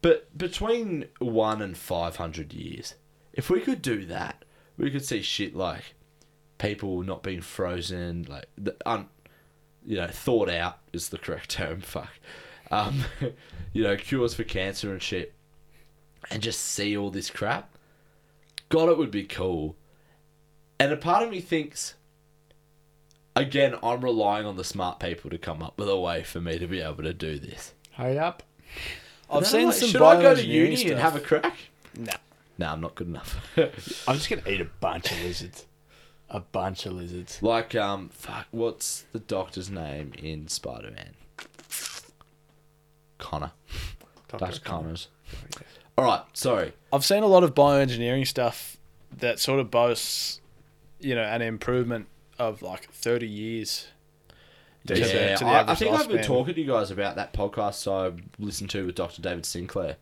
Speaker 4: but between one and five hundred years. If we could do that, we could see shit like people not being frozen, like the un, you know, thought out is the correct term. Fuck, um, you know, cures for cancer and shit, and just see all this crap. God, it would be cool. And a part of me thinks, again, I'm relying on the smart people to come up with a way for me to be able to do this.
Speaker 2: Hurry up.
Speaker 3: I've seen
Speaker 4: like,
Speaker 3: some
Speaker 4: Should I go to uni
Speaker 3: stuff.
Speaker 4: and have a crack?
Speaker 3: Nah.
Speaker 4: No, I'm not good enough.
Speaker 2: I'm just gonna eat a bunch of lizards. A bunch of lizards.
Speaker 4: like, um, fuck, what's the doctor's name in Spider Man? Connor. Dr. Connors. All right, sorry.
Speaker 3: I've seen a lot of bioengineering stuff that sort of boasts, you know, an improvement of like thirty years. to the-
Speaker 4: yeah,
Speaker 3: to the
Speaker 4: I, I think I've been talking to you guys about that podcast I listened to with Dr. David Sinclair,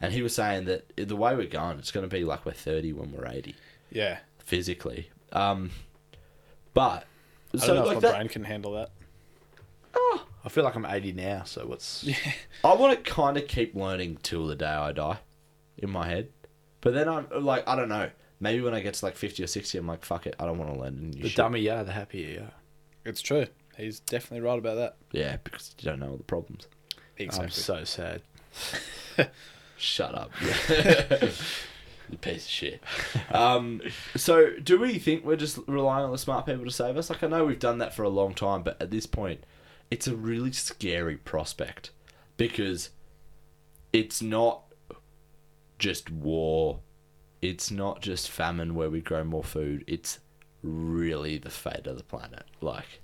Speaker 4: and he was saying that the way we're going, it's going to be like we're 30 when we're 80,
Speaker 3: Yeah,
Speaker 4: physically. Um, but,
Speaker 3: I
Speaker 4: so
Speaker 3: don't know
Speaker 4: like
Speaker 3: if my
Speaker 4: that,
Speaker 3: brain can handle that.
Speaker 2: Oh, I feel like I'm 80 now, so what's Yeah.
Speaker 4: I want to kind of keep learning till the day I die in my head. But then I'm like, I don't know. Maybe when I get to like 50 or 60, I'm like, fuck it, I don't want to learn any new
Speaker 2: the
Speaker 4: shit.
Speaker 2: dumber you are, the happier you are.
Speaker 3: It's true. He's definitely right about that.
Speaker 4: Yeah, because you don't know all the problems.
Speaker 2: I'm so sad.
Speaker 4: Shut up. you piece of shit. Um, so, do we think we're just relying on the smart people to save us? Like, I know we've done that for a long time, but at this point, it's a really scary prospect because it's not just war, it's not just famine where we grow more food, it's really the fate of the planet. Like,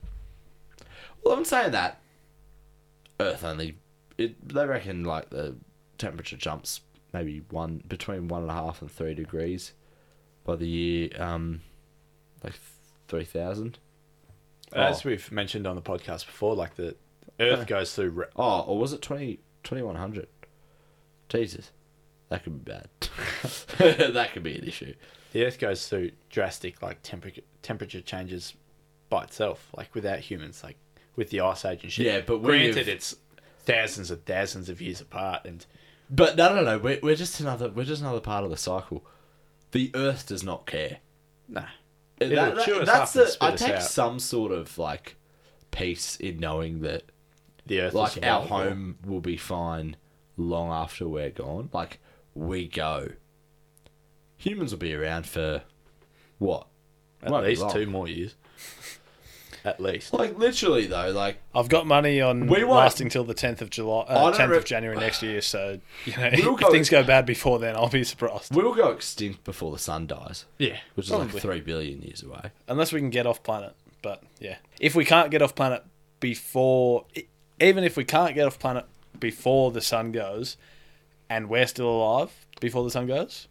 Speaker 4: well, I'm saying that Earth only, it, they reckon like the temperature jumps maybe one between one and a half and three degrees by the year um like three thousand.
Speaker 2: As we've mentioned on the podcast before, like the Earth goes through. Re-
Speaker 4: Oh, or was it 20, 2100? Jesus, that could be bad. that could be an issue.
Speaker 2: the Earth goes through drastic like temperature temperature changes by itself, like without humans, like with the ice age and shit.
Speaker 4: Yeah, but
Speaker 2: granted, it's thousands and thousands of years apart, and
Speaker 4: But no, no, no. We're, we're just another. We're just another part of the cycle. The Earth does not care.
Speaker 2: nah.
Speaker 4: That- that- that's the. I take
Speaker 2: out.
Speaker 4: some sort of like peace in knowing that
Speaker 2: The Earth,
Speaker 4: like our home will be fine long after we're gone. Like we go. Humans will be around for what?
Speaker 2: at
Speaker 4: Won't be
Speaker 2: least
Speaker 4: long.
Speaker 2: two more years. At least.
Speaker 4: Like literally though, like
Speaker 3: I've got money on
Speaker 4: We won't-
Speaker 3: lasting till the tenth of July,
Speaker 4: I
Speaker 3: uh,
Speaker 4: don't
Speaker 3: tenth
Speaker 4: re-
Speaker 3: of January next year. So you know,
Speaker 4: We'll
Speaker 3: if
Speaker 4: go-
Speaker 3: things go bad before then, I'll be surprised.
Speaker 4: we'll go extinct before the sun dies,
Speaker 2: Yeah.
Speaker 4: which is like three billion years away.
Speaker 3: Unless we can get off planet. But yeah, if we can't get off planet before, even if we can't get off planet before the sun goes, and we're still alive before the sun goes,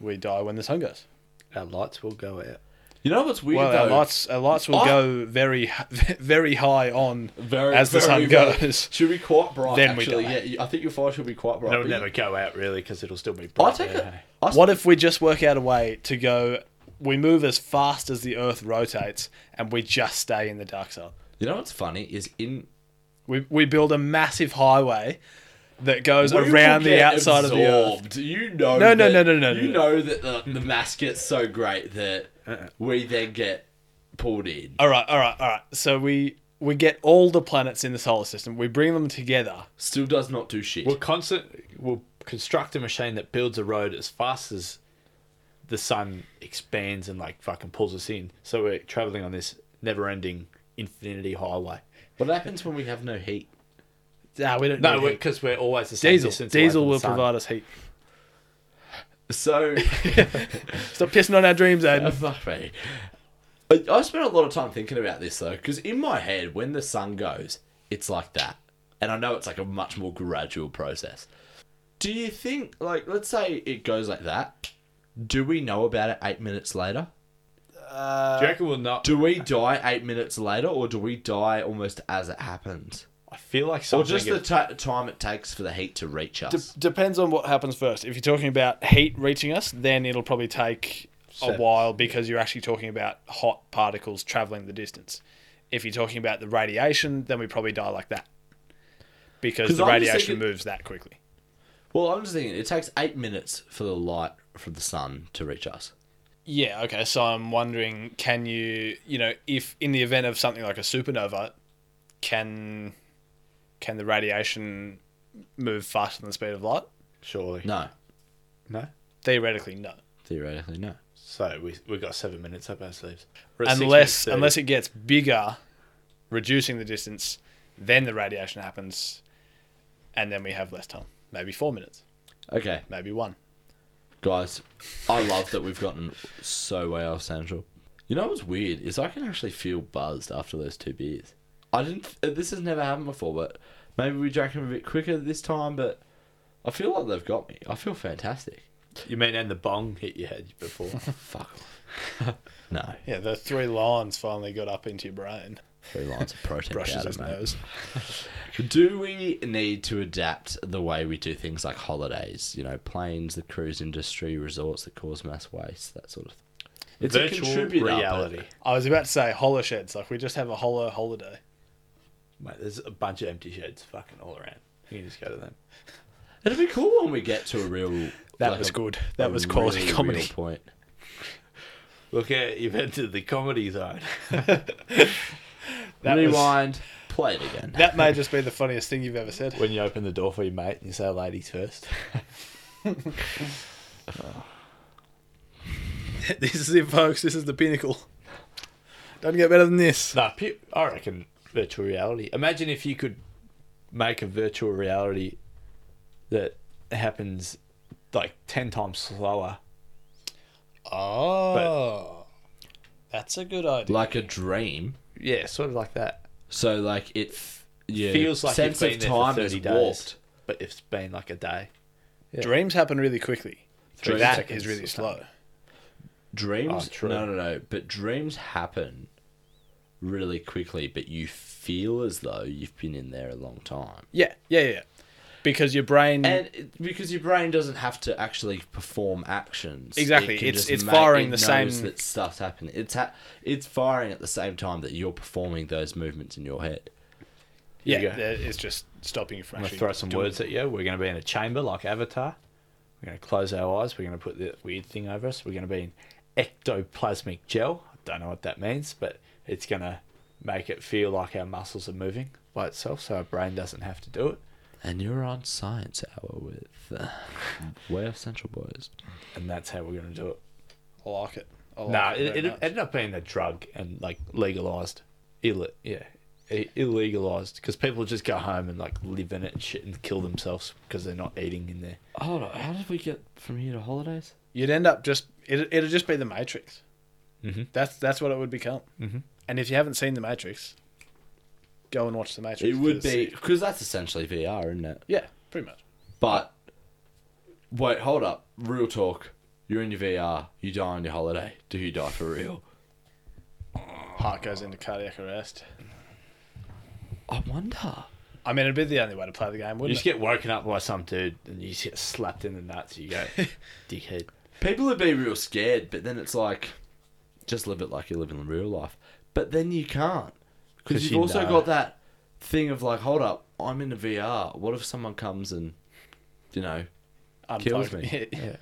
Speaker 3: we die when the sun goes.
Speaker 2: Our lights will go out.
Speaker 4: You know what's weird
Speaker 3: Well,
Speaker 4: though?
Speaker 3: our lights, our lights will
Speaker 4: I-
Speaker 3: go very, very high on
Speaker 4: very,
Speaker 3: as the
Speaker 4: very,
Speaker 3: sun
Speaker 4: very-
Speaker 3: goes.
Speaker 4: Should be quite bright.
Speaker 3: Then we die.
Speaker 4: yeah. I think your fire should be quite bright.
Speaker 2: It'll never go out really because it'll still be bright.
Speaker 4: I
Speaker 2: bright.
Speaker 4: take
Speaker 2: there,
Speaker 4: it.
Speaker 2: hey.
Speaker 3: What if we just work out a way to go? We move as fast as the Earth rotates, and we just stay in the dark side.
Speaker 4: You know what's funny is in
Speaker 3: We we build a massive highway that goes
Speaker 4: We
Speaker 3: around the
Speaker 4: get
Speaker 3: outside of the Earth.
Speaker 4: You know.
Speaker 3: No, no,
Speaker 4: that-
Speaker 3: no, no, no,
Speaker 4: You
Speaker 3: no.
Speaker 4: know that the, the mass gets so great that uh-uh. we then get pulled in.
Speaker 3: All right, all right, all right. So we we get all the planets in the solar system. We bring them together.
Speaker 4: Still does not do shit.
Speaker 2: We'll constant. We'll construct a machine that builds a road as fast as the sun expands and like fucking pulls us in. So we're traveling on this never-ending infinity highway.
Speaker 4: What happens when we have no heat?
Speaker 3: Ah, we don't.
Speaker 2: No, because we're always the same
Speaker 3: diesel.
Speaker 2: distance. away
Speaker 3: Diesel
Speaker 2: from the
Speaker 3: will
Speaker 2: sun.
Speaker 3: provide us heat.
Speaker 4: So,
Speaker 3: Stop pissing on our dreams,
Speaker 4: uh,
Speaker 3: Aiden.
Speaker 4: fuck me. I, I spent a lot of time thinking about this though, because in my head, when the sun goes, it's like that, and I know it's like a much more gradual process. Do you think, like, let's say it goes like that? Do we know about it eight minutes later?
Speaker 2: Do you reckon we'll not?
Speaker 4: Do we die eight minutes later, or do we die almost as it happens?
Speaker 2: I feel like
Speaker 4: Or just the ta time it takes for the heat to reach us?
Speaker 3: D- depends on what happens first. If you're talking about heat reaching us, then it'll probably take a
Speaker 2: Seconds.
Speaker 3: while because you're actually talking about hot particles traveling the distance. If you're talking about the radiation, then we probably die like that because
Speaker 4: 'Cause
Speaker 3: the
Speaker 4: I'm just
Speaker 3: radiation
Speaker 4: thinking-
Speaker 3: moves that quickly.
Speaker 4: well, I'm just thinking it takes eight minutes for the light from the sun to reach us.
Speaker 3: Yeah, okay. So I'm wondering, can you, you know, if in the event of something like a supernova, can can the radiation move faster than the speed of light?
Speaker 2: surely.
Speaker 4: No,
Speaker 2: No.
Speaker 3: Theoretically, no.
Speaker 4: theoretically, no.
Speaker 2: So we we got seven minutes up our sleeves. We're at six
Speaker 3: Unless
Speaker 2: thirty.
Speaker 3: unless it gets bigger, reducing the distance, then the radiation happens, and then we have less time. Maybe four minutes,
Speaker 4: Okay,
Speaker 3: maybe one.
Speaker 4: guys, I love that we've gotten so way off central. You know what's weird is I can actually feel buzzed after those two beers. I didn't. uh, This has never happened before, but maybe we drank him a bit quicker this time. But I feel like they've got me. I feel fantastic.
Speaker 2: You mean and the bong hit your head before?
Speaker 4: Fuck off. no,
Speaker 3: Yeah, the three lines finally got up into your brain.
Speaker 4: three lines of protein
Speaker 3: Brushes
Speaker 4: powder,
Speaker 3: his
Speaker 4: mate.
Speaker 3: nose.
Speaker 4: Do we need to adapt the way we do things like holidays? You know, planes, the cruise industry, resorts that cause mass waste, that sort of thing. It's a
Speaker 2: Virtual
Speaker 4: contributor, but-
Speaker 2: reality.
Speaker 3: I was about to say hollow sheds. Like we just have a hollow holiday.
Speaker 2: Mate, there's a bunch of empty sheds fucking all around. You can just go to them.
Speaker 4: It'd be cool when we get to a real.
Speaker 3: That
Speaker 4: like
Speaker 3: was
Speaker 4: a-
Speaker 3: good. That was quality
Speaker 4: really
Speaker 3: comedy.
Speaker 4: real point.
Speaker 2: Look at you've entered the comedy zone.
Speaker 3: That was-
Speaker 4: Rewind. Play it again.
Speaker 3: That may just be the funniest thing you've ever said.
Speaker 2: when you open the door for your mate and you say ladies first.
Speaker 3: this is it, folks. This is the pinnacle. Don't get better than this.
Speaker 2: No, pu- I reckon virtual reality. Imagine if you could make a virtual reality that happens like 10 times slower.
Speaker 3: Oh, that's a good idea.
Speaker 4: like a dream.
Speaker 2: Yeah, sort of like that.
Speaker 4: So like it f- yeah,
Speaker 2: Feels like
Speaker 4: sense
Speaker 2: you've been
Speaker 4: of
Speaker 2: there for
Speaker 4: time
Speaker 2: 30
Speaker 4: is
Speaker 2: days.
Speaker 4: warped.
Speaker 2: But it's been like a day. Yeah.
Speaker 3: Dreams happen really quickly.
Speaker 2: Three
Speaker 3: that
Speaker 2: seconds
Speaker 3: is really slow.
Speaker 4: Dreams,
Speaker 2: Oh,
Speaker 4: no, no, no. But dreams happen really quickly, but you feel as though you've been in there a long time.
Speaker 3: Yeah, yeah, yeah. Because your brain.
Speaker 4: And it, because your brain doesn't have to actually perform actions.
Speaker 3: Exactly,
Speaker 4: It
Speaker 3: it's- it's
Speaker 4: ma-
Speaker 3: firing
Speaker 4: it
Speaker 3: the
Speaker 4: knows
Speaker 3: same-
Speaker 4: that stuff's happening. It's ha- it's firing at the same time that you're performing those movements in your head.
Speaker 3: yeah,
Speaker 2: you go.
Speaker 3: it's just stopping you from
Speaker 2: I'm going
Speaker 3: actually
Speaker 2: to throw some words
Speaker 3: it.
Speaker 2: at you. We're going to be in a chamber like Avatar. We're going to close our eyes. We're going to put the weird thing over us. We're going to be in ectoplasmic gel. I don't know what that means, but it's going to make it feel like our muscles are moving by itself so our brain doesn't have to do it.
Speaker 4: And you're on Science Hour with uh, Way Off Central Boys.
Speaker 2: And that's how we're going to do it.
Speaker 3: I like it. I like
Speaker 2: No,
Speaker 3: it
Speaker 2: it,
Speaker 3: very
Speaker 2: it ended up being a drug and like legalized. Ill, yeah, i- illegalized because people just go home and like live in it and shit and kill themselves because they're not eating in there.
Speaker 4: Hold on, how did we get from here to holidays?
Speaker 3: You'd end up just it. It'd just be the Matrix.
Speaker 2: Mhm.
Speaker 3: That's that's what it would become.
Speaker 2: Mhm.
Speaker 3: And if you haven't seen the Matrix, go and watch the Matrix.
Speaker 4: It would be because that's essentially VR, isn't it?
Speaker 3: Yeah, pretty much.
Speaker 4: But wait, hold up. Real talk. You're in your VR. You die on your holiday. Do you die for real?
Speaker 3: Heart goes into cardiac arrest.
Speaker 4: I wonder.
Speaker 3: I mean, it'd be the only way to play the game, wouldn't You
Speaker 2: just
Speaker 3: it?
Speaker 2: get woken up by some dude and you just get slapped in the nuts. You go, dickhead.
Speaker 4: People would be real scared, but then it's like, just live it like you live in real life. But then you can't Because you've
Speaker 2: you
Speaker 4: also
Speaker 2: know.
Speaker 4: got that thing of like, hold up, I'm in a VR. What if someone comes and, you know, kills
Speaker 3: Unplugged.
Speaker 4: me.
Speaker 3: Yeah.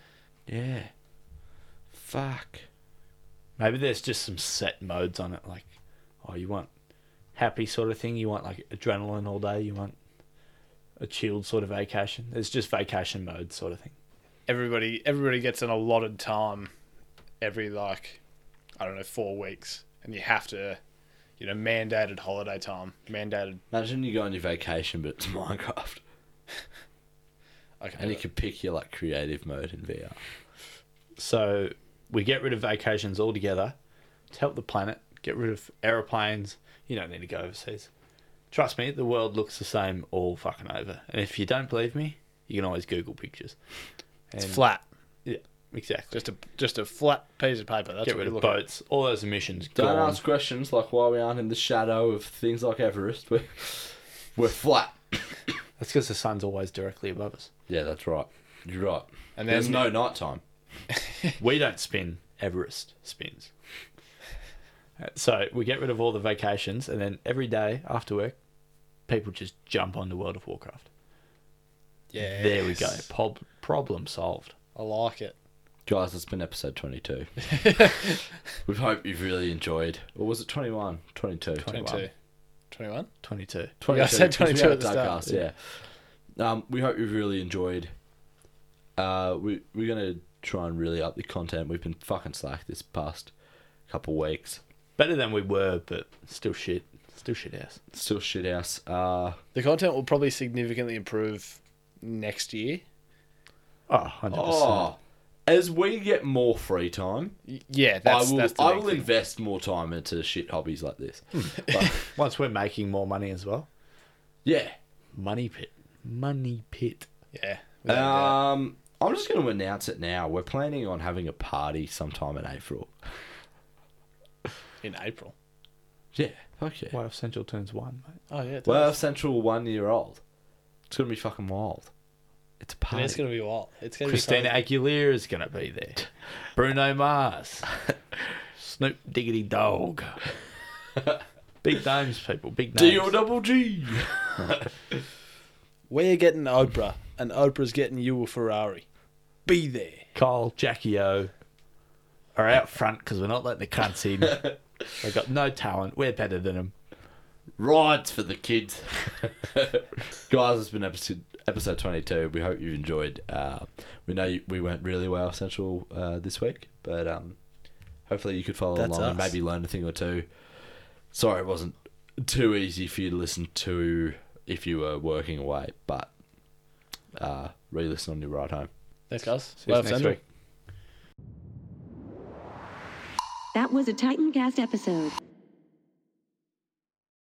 Speaker 4: yeah. Fuck.
Speaker 2: Maybe there's just some set modes on it. Like, oh, you want happy sort of thing. You want like adrenaline all day. You want a chilled sort of vacation. There's just vacation mode sort of thing.
Speaker 3: Everybody, everybody gets an allotted time every like, I don't know, four weeks, and you have to, you know, mandated holiday time, mandated.
Speaker 4: Imagine you go on your vacation, but it's Minecraft.
Speaker 3: Okay,
Speaker 4: And you can pick your like creative mode in VR.
Speaker 2: So we get rid of vacations altogether to help the planet. Get rid of aeroplanes. You don't need to go overseas. Trust me, the world looks the same all fucking over. And if you don't believe me, you can always Google pictures.
Speaker 3: it's flat,
Speaker 2: Yeah, exactly.
Speaker 3: just a just a flat piece of paper. That's
Speaker 2: get
Speaker 3: what
Speaker 2: rid
Speaker 3: you
Speaker 2: of
Speaker 3: look at.
Speaker 2: boats. All those emissions
Speaker 4: Don't
Speaker 2: gone.
Speaker 4: ask questions like why we aren't in the shadow of things like Everest. We're, we're flat.
Speaker 2: That's because the sun's always directly above us.
Speaker 4: Yeah, that's right. You're right.
Speaker 3: And
Speaker 4: And there's no night time.
Speaker 2: We don't spin. Everest spins. So we get rid of all the vacations, and then every day after work, people just jump onto World of Warcraft.
Speaker 3: Yeah,
Speaker 2: There we go. Prob- problem solved.
Speaker 3: I like it.
Speaker 4: Guys, it's been episode 22. we hope you've really enjoyed. Or was it 21? 22.
Speaker 3: 22. 21?
Speaker 2: 22.
Speaker 4: 22.
Speaker 3: I said
Speaker 4: 'cause we
Speaker 3: 22
Speaker 4: had
Speaker 3: at the start.
Speaker 4: Duckcast, yeah. Um, we hope you've really enjoyed. Uh, we, we're going to try and really up the content. We've been fucking slack this past couple weeks.
Speaker 2: Better than we were, but still shit. Still shit ass.
Speaker 4: Still shit house. Uh,
Speaker 3: The content will probably significantly improve next year.
Speaker 2: Oh, 100%.
Speaker 4: oh, as we get more free time,
Speaker 3: Yeah, that's
Speaker 4: I will,
Speaker 3: that's the
Speaker 4: I will
Speaker 3: thing.
Speaker 4: invest more time into shit hobbies like this.
Speaker 3: Hmm.
Speaker 4: But,
Speaker 2: Once we're making more money as well.
Speaker 4: yeah.
Speaker 2: Money pit. Money pit.
Speaker 3: Yeah. without doubt.
Speaker 4: Um, I'm just going to announce it now. We're planning on having a party sometime in April.
Speaker 3: in April.
Speaker 4: Yeah, fuck yeah.
Speaker 2: Way off Central turns one, mate.
Speaker 3: Oh yeah, it
Speaker 4: Well,
Speaker 3: does.
Speaker 4: Central one year old. It's going to be fucking wild. It's a
Speaker 3: And
Speaker 4: party.
Speaker 3: it's gonna be wild. It's gonna
Speaker 2: Christina
Speaker 3: be
Speaker 2: Aguilera is gonna be there. Bruno Mars. Snoop Diggity Dog. big names, people. Big names.
Speaker 4: D O double G.
Speaker 3: We're getting Oprah, and Oprah's getting you a Ferrari. Be there.
Speaker 2: Kyle, Jackie O are out front because we're not letting the cunts in. They've got no talent. We're better than them.
Speaker 4: Rides for the kids. Guys, it's been episode episode 22. We hope you enjoyed. Uh, we know you, we went really well Central uh, this week, but um, hopefully you could follow
Speaker 3: That's
Speaker 4: along and maybe learn a thing or two. Sorry, it wasn't too easy for you to listen to if you were working away, but uh, re-listen on your ride home.
Speaker 3: Thanks, guys.
Speaker 2: See you
Speaker 3: Love
Speaker 2: next
Speaker 3: Central.
Speaker 2: week.
Speaker 5: That was a Titancast episode.